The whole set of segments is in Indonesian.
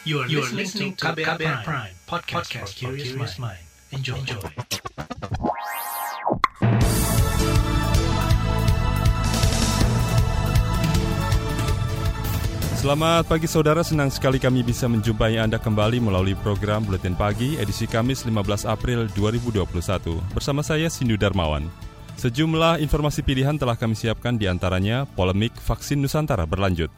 You are, you are listening to KBR, Prime, Prime podcast, podcast for curious mind. Enjoy. Enjoy. Selamat pagi saudara, senang sekali kami bisa menjumpai Anda kembali melalui program Buletin Pagi edisi Kamis 15 April 2021 bersama saya Sindu Darmawan. Sejumlah informasi pilihan telah kami siapkan di antaranya polemik vaksin Nusantara berlanjut.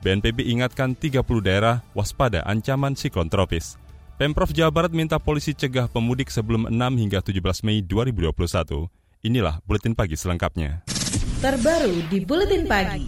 BNPB ingatkan 30 daerah waspada ancaman siklon tropis. Pemprov Jawa Barat minta polisi cegah pemudik sebelum 6 hingga 17 Mei 2021. Inilah Buletin Pagi selengkapnya. Terbaru di Buletin Pagi.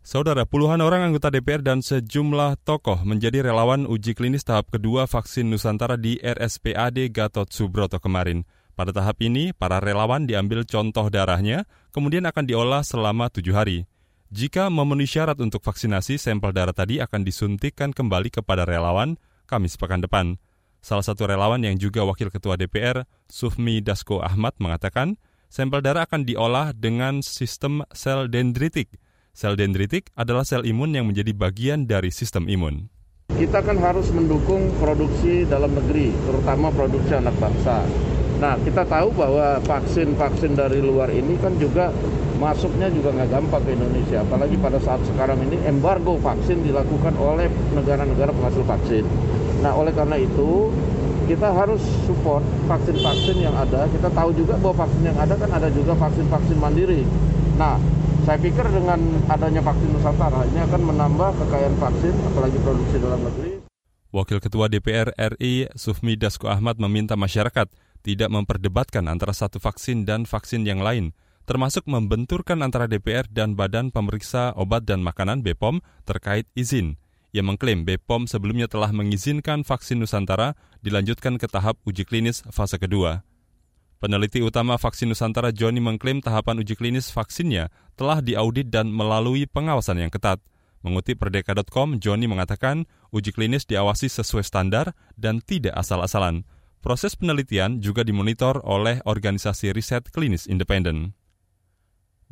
Saudara, puluhan orang anggota DPR dan sejumlah tokoh menjadi relawan uji klinis tahap kedua vaksin Nusantara di RSPAD Gatot Subroto kemarin. Pada tahap ini, para relawan diambil contoh darahnya, kemudian akan diolah selama tujuh hari. Jika memenuhi syarat untuk vaksinasi, sampel darah tadi akan disuntikkan kembali kepada relawan Kamis pekan depan. Salah satu relawan yang juga Wakil Ketua DPR, Sufmi Dasko Ahmad, mengatakan sampel darah akan diolah dengan sistem sel dendritik – Sel dendritik adalah sel imun yang menjadi bagian dari sistem imun. Kita kan harus mendukung produksi dalam negeri, terutama produksi anak bangsa. Nah, kita tahu bahwa vaksin-vaksin dari luar ini kan juga masuknya juga nggak gampang ke Indonesia. Apalagi pada saat sekarang ini embargo vaksin dilakukan oleh negara-negara penghasil vaksin. Nah, oleh karena itu kita harus support vaksin-vaksin yang ada. Kita tahu juga bahwa vaksin yang ada kan ada juga vaksin-vaksin mandiri. Nah, saya pikir dengan adanya vaksin Nusantara ini akan menambah kekayaan vaksin, apalagi produksi dalam negeri. Wakil Ketua DPR RI Sufmi Dasko Ahmad meminta masyarakat tidak memperdebatkan antara satu vaksin dan vaksin yang lain, termasuk membenturkan antara DPR dan Badan Pemeriksa Obat dan Makanan BPOM terkait izin. Ia mengklaim BPOM sebelumnya telah mengizinkan vaksin Nusantara dilanjutkan ke tahap uji klinis fase kedua. Peneliti utama vaksin Nusantara Joni mengklaim tahapan uji klinis vaksinnya telah diaudit dan melalui pengawasan yang ketat. Mengutip Perdeka.com, Joni mengatakan uji klinis diawasi sesuai standar dan tidak asal-asalan. Proses penelitian juga dimonitor oleh organisasi riset klinis independen.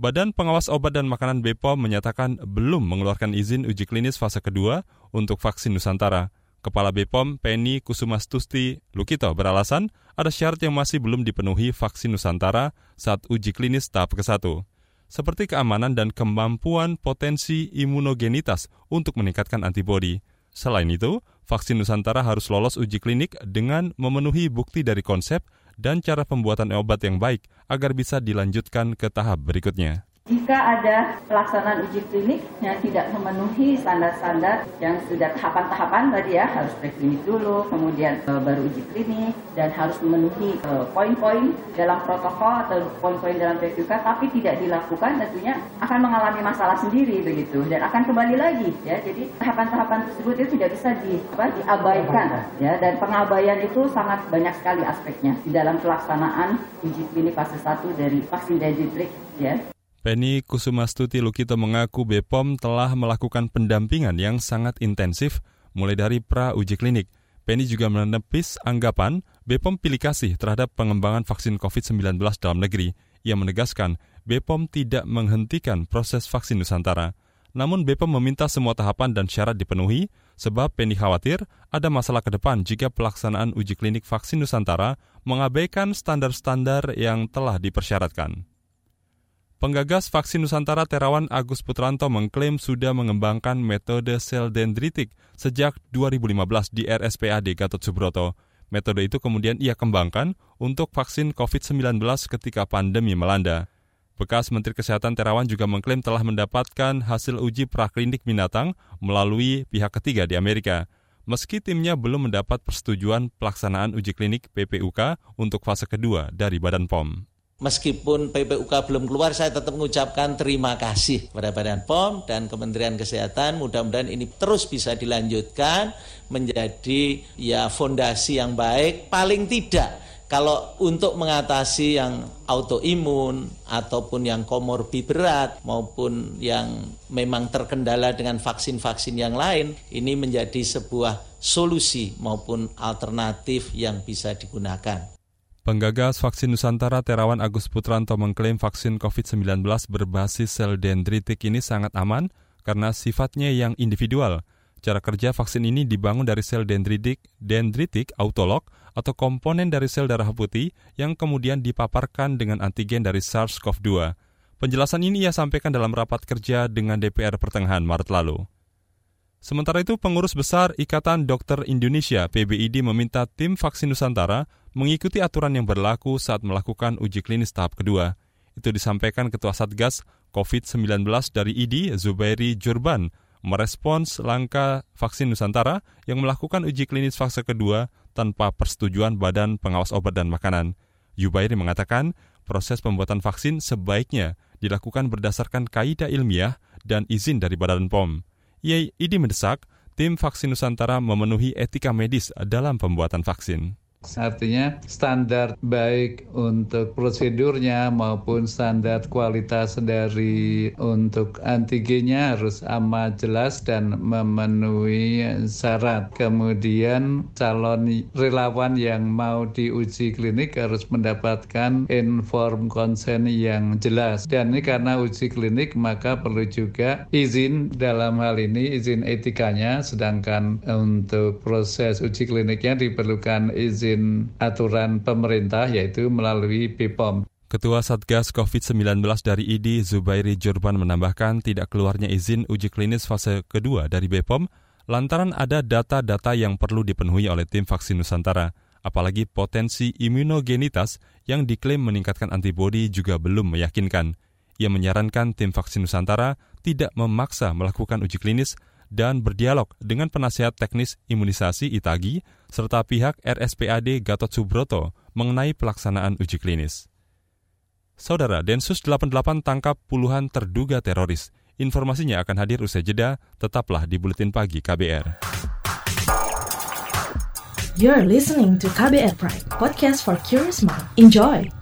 Badan Pengawas Obat dan Makanan BPOM menyatakan belum mengeluarkan izin uji klinis fase kedua untuk vaksin Nusantara. Kepala BPOM Penny Kusumastusti Lukito beralasan ada syarat yang masih belum dipenuhi vaksin Nusantara saat uji klinis tahap ke-1, seperti keamanan dan kemampuan potensi imunogenitas untuk meningkatkan antibodi. Selain itu, vaksin Nusantara harus lolos uji klinik dengan memenuhi bukti dari konsep dan cara pembuatan obat yang baik agar bisa dilanjutkan ke tahap berikutnya. Jika ada pelaksanaan uji klinik yang tidak memenuhi standar-standar yang sudah tahapan-tahapan tadi ya, harus preklinik dulu, kemudian e, baru uji klinik, dan harus memenuhi e, poin-poin dalam protokol atau poin-poin dalam PPK, tapi tidak dilakukan tentunya akan mengalami masalah sendiri begitu, dan akan kembali lagi ya. Jadi tahapan-tahapan tersebut itu tidak bisa di, apa, diabaikan ya, dan pengabaian itu sangat banyak sekali aspeknya di dalam pelaksanaan uji klinik fase 1 dari vaksin dendritik ya. Penny Kusumastuti Lukito mengaku BPOM telah melakukan pendampingan yang sangat intensif mulai dari pra uji klinik. Penny juga menepis anggapan BPOM pilih kasih terhadap pengembangan vaksin COVID-19 dalam negeri. Ia menegaskan BPOM tidak menghentikan proses vaksin Nusantara. Namun BPOM meminta semua tahapan dan syarat dipenuhi sebab Penny khawatir ada masalah ke depan jika pelaksanaan uji klinik vaksin Nusantara mengabaikan standar-standar yang telah dipersyaratkan. Penggagas vaksin Nusantara Terawan Agus Putranto mengklaim sudah mengembangkan metode sel dendritik sejak 2015 di RSPAD Gatot Subroto. Metode itu kemudian ia kembangkan untuk vaksin COVID-19 ketika pandemi melanda. Bekas Menteri Kesehatan Terawan juga mengklaim telah mendapatkan hasil uji praklinik binatang melalui pihak ketiga di Amerika. Meski timnya belum mendapat persetujuan pelaksanaan uji klinik PPUK untuk fase kedua dari Badan POM meskipun PPUK belum keluar, saya tetap mengucapkan terima kasih kepada Badan POM dan Kementerian Kesehatan. Mudah-mudahan ini terus bisa dilanjutkan menjadi ya fondasi yang baik. Paling tidak kalau untuk mengatasi yang autoimun ataupun yang komorbid berat maupun yang memang terkendala dengan vaksin-vaksin yang lain, ini menjadi sebuah solusi maupun alternatif yang bisa digunakan. Penggagas vaksin Nusantara Terawan Agus Putranto mengklaim vaksin COVID-19 berbasis sel dendritik ini sangat aman karena sifatnya yang individual. Cara kerja vaksin ini dibangun dari sel dendritik, dendritik autolog atau komponen dari sel darah putih yang kemudian dipaparkan dengan antigen dari SARS-CoV-2. Penjelasan ini ia sampaikan dalam rapat kerja dengan DPR pertengahan Maret lalu. Sementara itu, pengurus besar Ikatan Dokter Indonesia PBID meminta tim vaksin Nusantara mengikuti aturan yang berlaku saat melakukan uji klinis tahap kedua. Itu disampaikan Ketua Satgas COVID-19 dari ID, Zubairi Jurban, merespons langkah vaksin Nusantara yang melakukan uji klinis fase kedua tanpa persetujuan Badan Pengawas Obat dan Makanan. Yubairi mengatakan proses pembuatan vaksin sebaiknya dilakukan berdasarkan kaidah ilmiah dan izin dari Badan POM. IID mendesak tim vaksin Nusantara memenuhi etika medis dalam pembuatan vaksin. Artinya standar baik untuk prosedurnya maupun standar kualitas dari untuk antigennya harus amat jelas dan memenuhi syarat. Kemudian calon relawan yang mau diuji klinik harus mendapatkan inform konsen yang jelas. Dan ini karena uji klinik maka perlu juga izin dalam hal ini izin etikanya sedangkan untuk proses uji kliniknya diperlukan izin izin aturan pemerintah yaitu melalui BPOM. Ketua Satgas COVID-19 dari ID Zubairi Jurban menambahkan tidak keluarnya izin uji klinis fase kedua dari BPOM lantaran ada data-data yang perlu dipenuhi oleh tim vaksin Nusantara, apalagi potensi imunogenitas yang diklaim meningkatkan antibodi juga belum meyakinkan. Ia menyarankan tim vaksin Nusantara tidak memaksa melakukan uji klinis dan berdialog dengan penasihat teknis imunisasi Itagi serta pihak RSPAD Gatot Subroto mengenai pelaksanaan uji klinis. Saudara, Densus 88 tangkap puluhan terduga teroris. Informasinya akan hadir usai jeda, tetaplah di Buletin Pagi KBR. You're listening to KBR Pride, podcast for curious mind. Enjoy!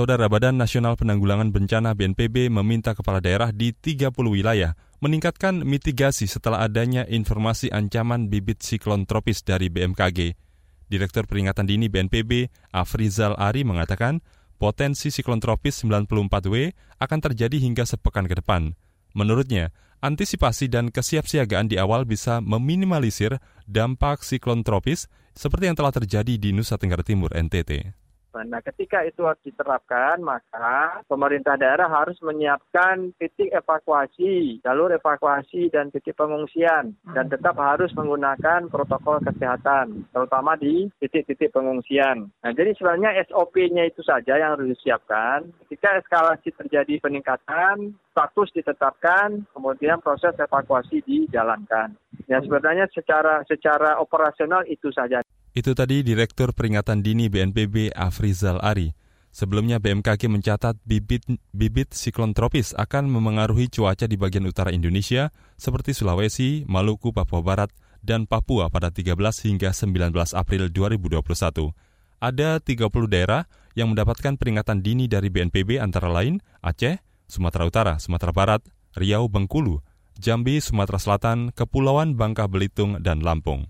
Saudara Badan Nasional Penanggulangan Bencana BNPB meminta kepala daerah di 30 wilayah meningkatkan mitigasi setelah adanya informasi ancaman bibit siklon tropis dari BMKG. Direktur Peringatan Dini BNPB, Afrizal Ari mengatakan, potensi siklon tropis 94W akan terjadi hingga sepekan ke depan. Menurutnya, antisipasi dan kesiapsiagaan di awal bisa meminimalisir dampak siklon tropis seperti yang telah terjadi di Nusa Tenggara Timur NTT. Nah, ketika itu harus diterapkan, maka pemerintah daerah harus menyiapkan titik evakuasi, jalur evakuasi dan titik pengungsian, dan tetap harus menggunakan protokol kesehatan, terutama di titik-titik pengungsian. Nah, jadi sebenarnya SOP-nya itu saja yang harus disiapkan. Ketika eskalasi terjadi peningkatan, status ditetapkan, kemudian proses evakuasi dijalankan. Ya sebenarnya secara secara operasional itu saja. Itu tadi Direktur Peringatan Dini BNPB Afrizal Ari. Sebelumnya BMKG mencatat bibit bibit siklon tropis akan memengaruhi cuaca di bagian utara Indonesia seperti Sulawesi, Maluku, Papua Barat, dan Papua pada 13 hingga 19 April 2021. Ada 30 daerah yang mendapatkan peringatan dini dari BNPB antara lain Aceh, Sumatera Utara, Sumatera Barat, Riau, Bengkulu, Jambi, Sumatera Selatan, Kepulauan Bangka Belitung, dan Lampung.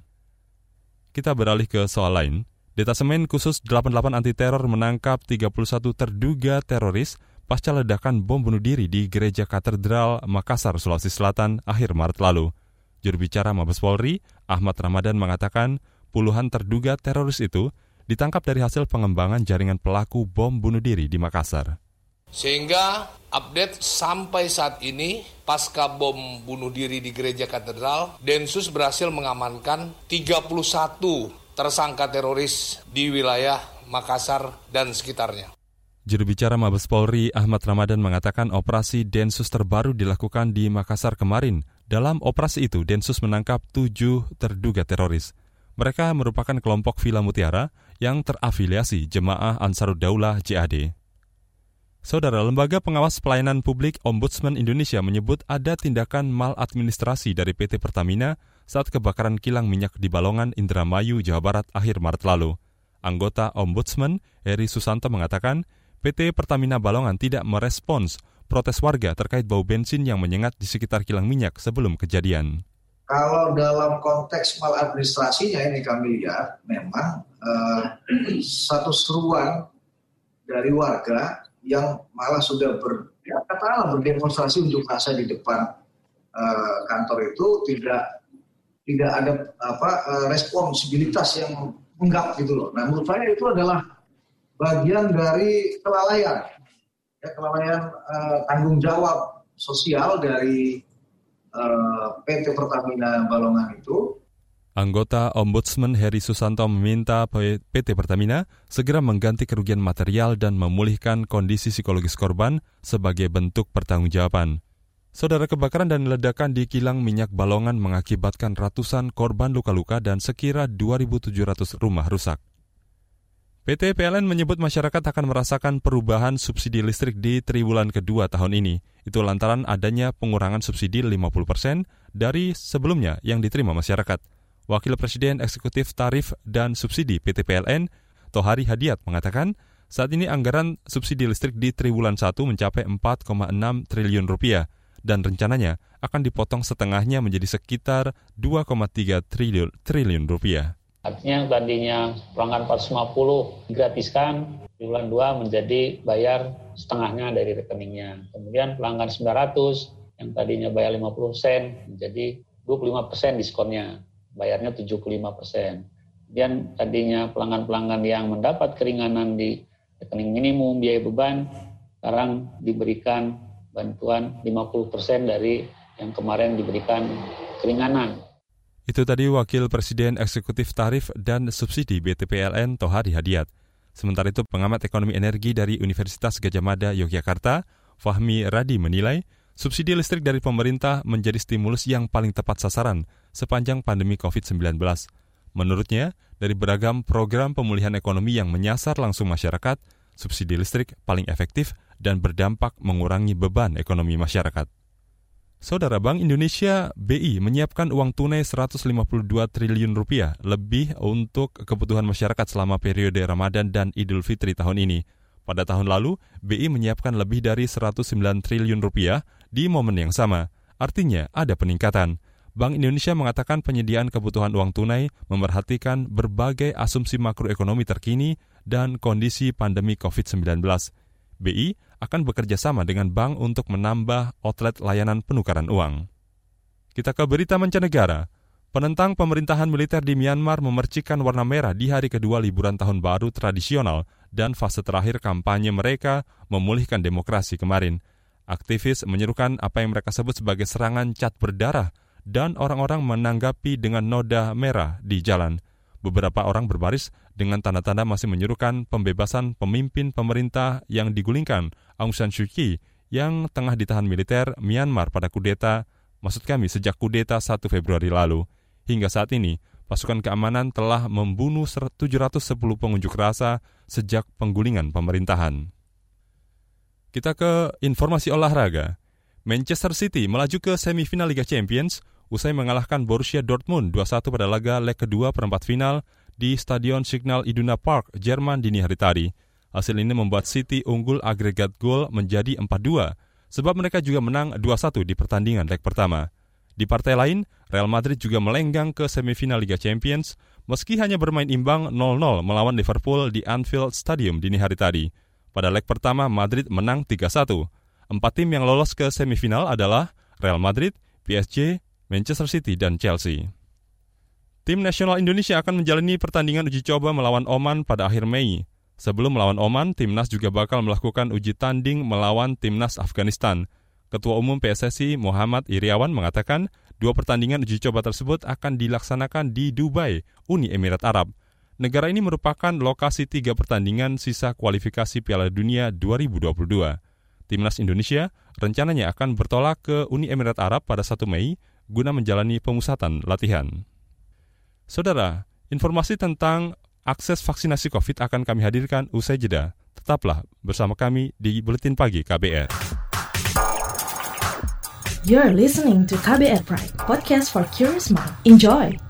Kita beralih ke soal lain. Detasemen khusus 88 anti teror menangkap 31 terduga teroris pasca ledakan bom bunuh diri di Gereja Katedral Makassar, Sulawesi Selatan akhir Maret lalu. Juru bicara Mabes Polri, Ahmad Ramadan mengatakan puluhan terduga teroris itu ditangkap dari hasil pengembangan jaringan pelaku bom bunuh diri di Makassar. Sehingga update sampai saat ini pasca bom bunuh diri di gereja katedral, Densus berhasil mengamankan 31 tersangka teroris di wilayah Makassar dan sekitarnya. Juru bicara Mabes Polri Ahmad Ramadan mengatakan operasi Densus terbaru dilakukan di Makassar kemarin. Dalam operasi itu, Densus menangkap tujuh terduga teroris. Mereka merupakan kelompok Villa Mutiara yang terafiliasi Jemaah Ansaruddaullah JAD. Saudara Lembaga Pengawas Pelayanan Publik Ombudsman Indonesia menyebut ada tindakan maladministrasi dari PT Pertamina saat kebakaran kilang minyak di Balongan, Indramayu, Jawa Barat akhir Maret lalu. Anggota Ombudsman Eri Susanto mengatakan PT Pertamina Balongan tidak merespons protes warga terkait bau bensin yang menyengat di sekitar kilang minyak sebelum kejadian. Kalau dalam konteks maladministrasinya ini kami lihat memang uh, satu seruan dari warga yang malah sudah ber, ya, katakanlah berdemonstrasi unjuk rasa di depan uh, kantor itu tidak tidak ada apa uh, responsibilitas yang enggak gitu loh. Nah menurut saya itu adalah bagian dari kelalaian, ya kelalaian uh, tanggung jawab sosial dari PT Pertamina Balongan itu. Anggota Ombudsman Heri Susanto meminta PT Pertamina segera mengganti kerugian material dan memulihkan kondisi psikologis korban sebagai bentuk pertanggungjawaban. Saudara kebakaran dan ledakan di kilang minyak Balongan mengakibatkan ratusan korban luka-luka dan sekira 2.700 rumah rusak. PT PLN menyebut masyarakat akan merasakan perubahan subsidi listrik di triwulan kedua tahun ini. Itu lantaran adanya pengurangan subsidi 50% persen dari sebelumnya yang diterima masyarakat. Wakil Presiden Eksekutif Tarif dan Subsidi PT PLN, Tohari Hadiat mengatakan, saat ini anggaran subsidi listrik di triwulan 1 mencapai 4,6 triliun rupiah dan rencananya akan dipotong setengahnya menjadi sekitar 2,3 triliun, triliun rupiah. Artinya tadinya pelanggan 450 digratiskan, di bulan 2 menjadi bayar setengahnya dari rekeningnya. Kemudian pelanggan 900 yang tadinya bayar 50 sen menjadi 25 persen diskonnya, bayarnya 75 persen. Kemudian tadinya pelanggan-pelanggan yang mendapat keringanan di rekening minimum biaya beban, sekarang diberikan bantuan 50 persen dari yang kemarin diberikan keringanan. Itu tadi Wakil Presiden Eksekutif Tarif dan Subsidi BTPLN Tohari Hadiat. Sementara itu pengamat ekonomi energi dari Universitas Gajah Mada Yogyakarta, Fahmi Radi menilai, subsidi listrik dari pemerintah menjadi stimulus yang paling tepat sasaran sepanjang pandemi COVID-19. Menurutnya, dari beragam program pemulihan ekonomi yang menyasar langsung masyarakat, subsidi listrik paling efektif dan berdampak mengurangi beban ekonomi masyarakat. Saudara Bank Indonesia BI menyiapkan uang tunai 152 triliun rupiah lebih untuk kebutuhan masyarakat selama periode Ramadan dan Idul Fitri tahun ini. Pada tahun lalu, BI menyiapkan lebih dari 109 triliun rupiah di momen yang sama. Artinya ada peningkatan. Bank Indonesia mengatakan penyediaan kebutuhan uang tunai memerhatikan berbagai asumsi makroekonomi terkini dan kondisi pandemi COVID-19. BI akan bekerja sama dengan bank untuk menambah outlet layanan penukaran uang. Kita ke berita mancanegara. Penentang pemerintahan militer di Myanmar memercikan warna merah di hari kedua liburan tahun baru tradisional dan fase terakhir kampanye mereka memulihkan demokrasi kemarin. Aktivis menyerukan apa yang mereka sebut sebagai serangan cat berdarah dan orang-orang menanggapi dengan noda merah di jalan. Beberapa orang berbaris dengan tanda-tanda masih menyuruhkan pembebasan pemimpin pemerintah yang digulingkan, Aung San Suu Kyi, yang tengah ditahan militer Myanmar pada kudeta, maksud kami sejak kudeta 1 Februari lalu. Hingga saat ini, pasukan keamanan telah membunuh 710 pengunjuk rasa sejak penggulingan pemerintahan. Kita ke informasi olahraga. Manchester City melaju ke semifinal Liga Champions usai mengalahkan Borussia Dortmund 2-1 pada laga leg kedua perempat final di Stadion Signal Iduna Park, Jerman dini hari tadi. Hasil ini membuat City unggul agregat gol menjadi 4-2, sebab mereka juga menang 2-1 di pertandingan leg pertama. Di partai lain, Real Madrid juga melenggang ke semifinal Liga Champions meski hanya bermain imbang 0-0 melawan Liverpool di Anfield Stadium dini hari tadi. Pada leg pertama, Madrid menang 3-1. Empat tim yang lolos ke semifinal adalah Real Madrid, PSG, Manchester City, dan Chelsea. Tim nasional Indonesia akan menjalani pertandingan uji coba melawan Oman pada akhir Mei. Sebelum melawan Oman, timnas juga bakal melakukan uji tanding melawan timnas Afghanistan. Ketua Umum PSSI Muhammad Iriawan mengatakan dua pertandingan uji coba tersebut akan dilaksanakan di Dubai, Uni Emirat Arab. Negara ini merupakan lokasi tiga pertandingan sisa kualifikasi Piala Dunia 2022. Timnas Indonesia rencananya akan bertolak ke Uni Emirat Arab pada 1 Mei guna menjalani pemusatan latihan. Saudara, informasi tentang akses vaksinasi COVID akan kami hadirkan usai jeda. Tetaplah bersama kami di Buletin Pagi KBR. You're listening to KBR Pride, podcast for curious mind. Enjoy!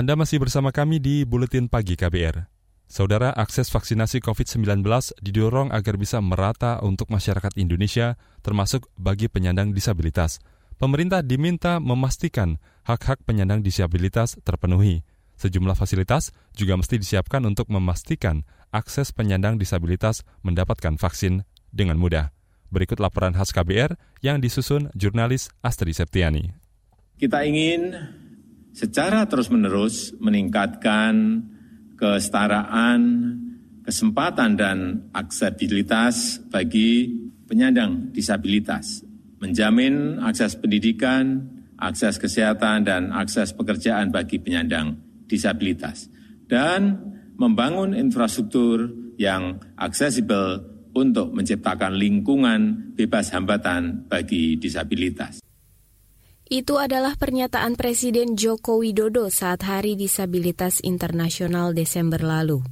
Anda masih bersama kami di Buletin Pagi KBR. Saudara, akses vaksinasi COVID-19 didorong agar bisa merata untuk masyarakat Indonesia, termasuk bagi penyandang disabilitas. Pemerintah diminta memastikan hak-hak penyandang disabilitas terpenuhi. Sejumlah fasilitas juga mesti disiapkan untuk memastikan akses penyandang disabilitas mendapatkan vaksin dengan mudah. Berikut laporan khas KBR yang disusun jurnalis Astri Septiani. Kita ingin secara terus-menerus meningkatkan kesetaraan, kesempatan, dan aksesibilitas bagi penyandang disabilitas, menjamin akses pendidikan, akses kesehatan, dan akses pekerjaan bagi penyandang disabilitas, dan membangun infrastruktur yang aksesibel untuk menciptakan lingkungan bebas hambatan bagi disabilitas. Itu adalah pernyataan Presiden Joko Widodo saat Hari Disabilitas Internasional Desember lalu.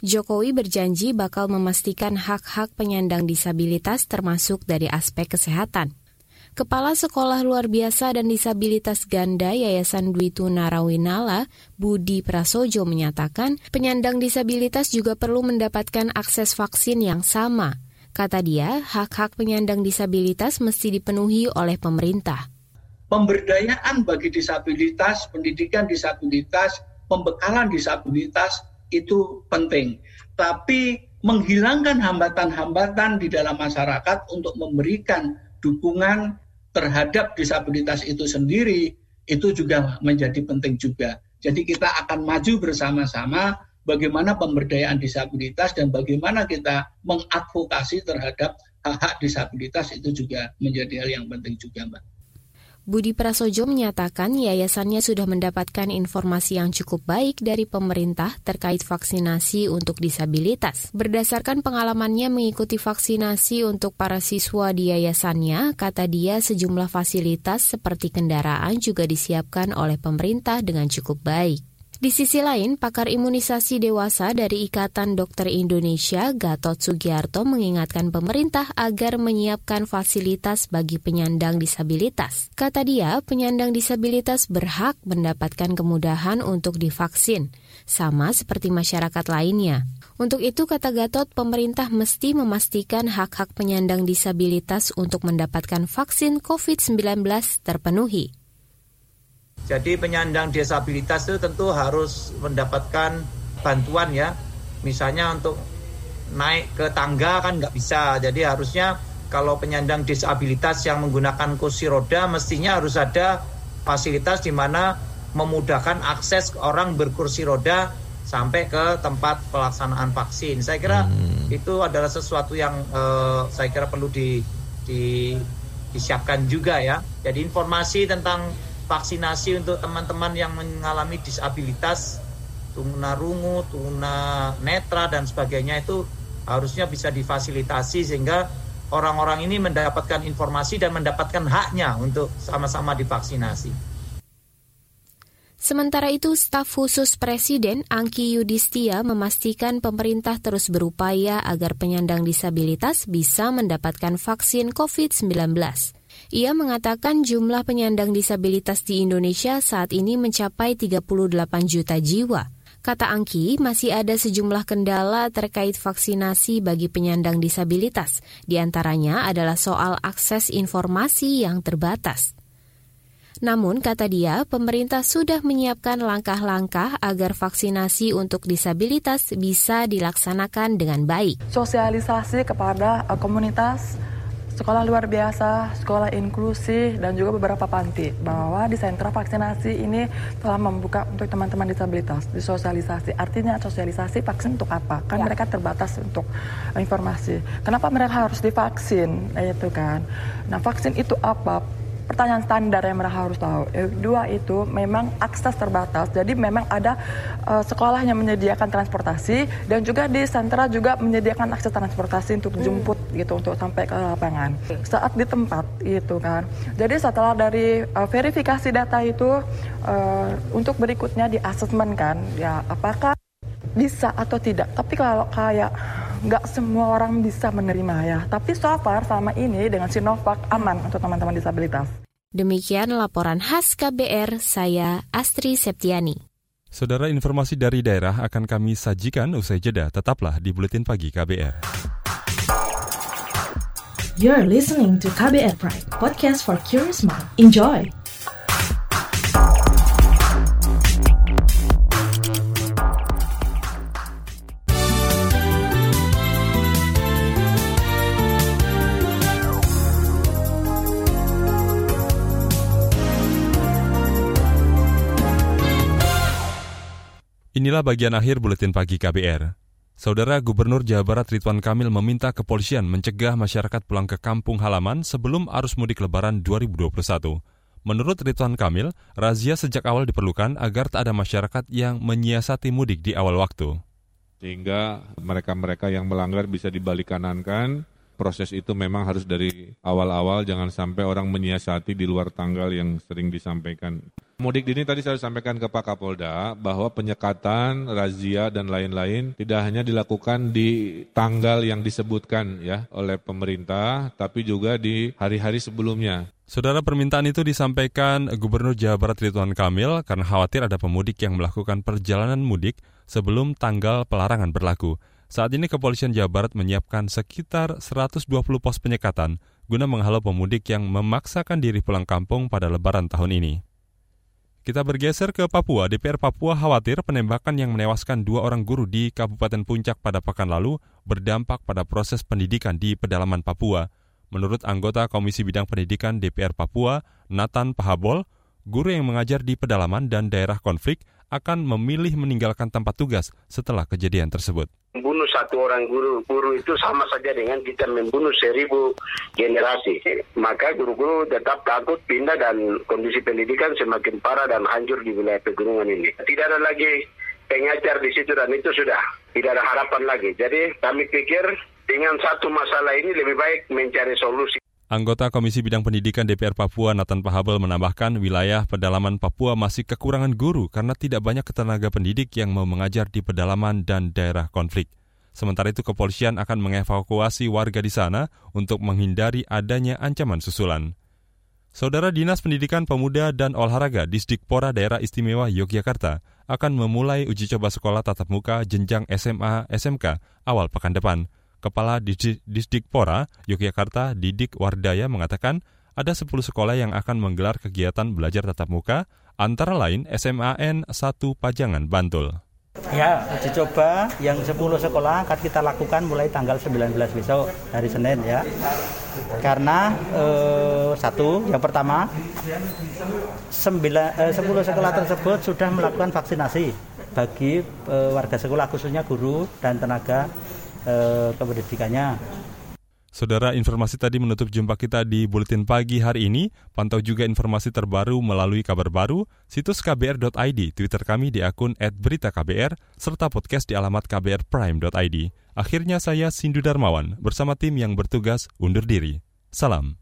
Jokowi berjanji bakal memastikan hak-hak penyandang disabilitas termasuk dari aspek kesehatan. Kepala Sekolah Luar Biasa dan Disabilitas Ganda Yayasan Dwi Narawinala, Budi Prasojo menyatakan, penyandang disabilitas juga perlu mendapatkan akses vaksin yang sama. Kata dia, hak-hak penyandang disabilitas mesti dipenuhi oleh pemerintah pemberdayaan bagi disabilitas, pendidikan disabilitas, pembekalan disabilitas itu penting. Tapi menghilangkan hambatan-hambatan di dalam masyarakat untuk memberikan dukungan terhadap disabilitas itu sendiri itu juga menjadi penting juga. Jadi kita akan maju bersama-sama bagaimana pemberdayaan disabilitas dan bagaimana kita mengadvokasi terhadap hak-hak disabilitas itu juga menjadi hal yang penting juga, Mbak. Budi Prasojo menyatakan yayasannya sudah mendapatkan informasi yang cukup baik dari pemerintah terkait vaksinasi untuk disabilitas. Berdasarkan pengalamannya mengikuti vaksinasi untuk para siswa di yayasannya, kata dia sejumlah fasilitas seperti kendaraan juga disiapkan oleh pemerintah dengan cukup baik. Di sisi lain, pakar imunisasi dewasa dari Ikatan Dokter Indonesia, Gatot Sugiarto, mengingatkan pemerintah agar menyiapkan fasilitas bagi penyandang disabilitas. Kata dia, penyandang disabilitas berhak mendapatkan kemudahan untuk divaksin, sama seperti masyarakat lainnya. Untuk itu, kata Gatot, pemerintah mesti memastikan hak-hak penyandang disabilitas untuk mendapatkan vaksin COVID-19 terpenuhi. Jadi penyandang disabilitas itu tentu harus mendapatkan bantuan ya. Misalnya untuk naik ke tangga kan nggak bisa. Jadi harusnya kalau penyandang disabilitas yang menggunakan kursi roda mestinya harus ada fasilitas di mana memudahkan akses orang berkursi roda sampai ke tempat pelaksanaan vaksin. Saya kira hmm. itu adalah sesuatu yang uh, saya kira perlu di, di disiapkan juga ya. Jadi informasi tentang vaksinasi untuk teman-teman yang mengalami disabilitas tuna rungu, tuna netra dan sebagainya itu harusnya bisa difasilitasi sehingga orang-orang ini mendapatkan informasi dan mendapatkan haknya untuk sama-sama divaksinasi. Sementara itu, staf khusus Presiden Angki Yudhistia memastikan pemerintah terus berupaya agar penyandang disabilitas bisa mendapatkan vaksin COVID-19. Ia mengatakan jumlah penyandang disabilitas di Indonesia saat ini mencapai 38 juta jiwa. Kata Angki, masih ada sejumlah kendala terkait vaksinasi bagi penyandang disabilitas. Di antaranya adalah soal akses informasi yang terbatas. Namun, kata dia, pemerintah sudah menyiapkan langkah-langkah agar vaksinasi untuk disabilitas bisa dilaksanakan dengan baik. Sosialisasi kepada uh, komunitas sekolah luar biasa, sekolah inklusi, dan juga beberapa panti bahwa di sentra vaksinasi ini telah membuka untuk teman-teman disabilitas disosialisasi. Artinya sosialisasi vaksin untuk apa? Kan ya. mereka terbatas untuk informasi. Kenapa mereka harus divaksin? Itu kan. Nah vaksin itu apa? Pertanyaan standar yang mereka harus tahu. Dua itu memang akses terbatas. Jadi memang ada uh, sekolah yang menyediakan transportasi dan juga di sentra juga menyediakan akses transportasi untuk hmm. jemput hmm. gitu untuk sampai ke lapangan. Saat di tempat gitu kan. Jadi setelah dari uh, verifikasi data itu uh, untuk berikutnya di asesmen kan ya apakah bisa atau tidak. Tapi kalau kayak nggak semua orang bisa menerima ya. Tapi so far selama ini dengan Sinovac aman untuk teman-teman disabilitas. Demikian laporan khas KBR, saya Astri Septiani. Saudara informasi dari daerah akan kami sajikan usai jeda. Tetaplah di Buletin Pagi KBR. You're listening to KBR Pride, podcast for curious mind. Enjoy! Inilah bagian akhir buletin pagi KBR. Saudara Gubernur Jawa Barat Ridwan Kamil meminta kepolisian mencegah masyarakat pulang ke kampung halaman sebelum arus mudik lebaran 2021. Menurut Ridwan Kamil, razia sejak awal diperlukan agar tak ada masyarakat yang menyiasati mudik di awal waktu. Sehingga mereka-mereka yang melanggar bisa dibalik kanankan, proses itu memang harus dari awal-awal, jangan sampai orang menyiasati di luar tanggal yang sering disampaikan. Mudik dini tadi saya sampaikan ke Pak Kapolda bahwa penyekatan, razia dan lain-lain tidak hanya dilakukan di tanggal yang disebutkan ya oleh pemerintah, tapi juga di hari-hari sebelumnya. Saudara permintaan itu disampaikan Gubernur Jawa Barat Ridwan Kamil karena khawatir ada pemudik yang melakukan perjalanan mudik sebelum tanggal pelarangan berlaku. Saat ini kepolisian Jawa Barat menyiapkan sekitar 120 pos penyekatan guna menghalau pemudik yang memaksakan diri pulang kampung pada lebaran tahun ini. Kita bergeser ke Papua. DPR Papua khawatir penembakan yang menewaskan dua orang guru di Kabupaten Puncak pada pekan lalu berdampak pada proses pendidikan di pedalaman Papua. Menurut anggota Komisi Bidang Pendidikan DPR Papua, Nathan Pahabol, guru yang mengajar di pedalaman dan daerah konflik akan memilih meninggalkan tempat tugas setelah kejadian tersebut. Membunuh satu orang guru, guru itu sama saja dengan kita membunuh seribu generasi. Maka guru-guru tetap takut pindah dan kondisi pendidikan semakin parah dan hancur di wilayah pegunungan ini. Tidak ada lagi pengajar di situ dan itu sudah tidak ada harapan lagi. Jadi kami pikir dengan satu masalah ini lebih baik mencari solusi. Anggota Komisi Bidang Pendidikan DPR Papua Nathan Pahabel menambahkan wilayah pedalaman Papua masih kekurangan guru karena tidak banyak tenaga pendidik yang mau mengajar di pedalaman dan daerah konflik. Sementara itu kepolisian akan mengevakuasi warga di sana untuk menghindari adanya ancaman susulan. Saudara Dinas Pendidikan Pemuda dan Olahraga Disdikpora Daerah Istimewa Yogyakarta akan memulai uji coba sekolah tatap muka jenjang SMA SMK awal pekan depan. Kepala Disdikpora Yogyakarta Didik Wardaya mengatakan ada 10 sekolah yang akan menggelar kegiatan belajar tatap muka, antara lain SMAN 1 Pajangan, Bantul. Ya, uji coba yang 10 sekolah akan kita lakukan mulai tanggal 19 besok hari Senin ya. Karena eh, satu, yang pertama, 9, eh, 10 sekolah tersebut sudah melakukan vaksinasi bagi eh, warga sekolah khususnya guru dan tenaga eh, kependidikannya. Saudara, informasi tadi menutup jumpa kita di Buletin Pagi hari ini. Pantau juga informasi terbaru melalui kabar baru, situs kbr.id, Twitter kami di akun @beritaKBR, serta podcast di alamat kbrprime.id. Akhirnya saya Sindu Darmawan bersama tim yang bertugas undur diri. Salam.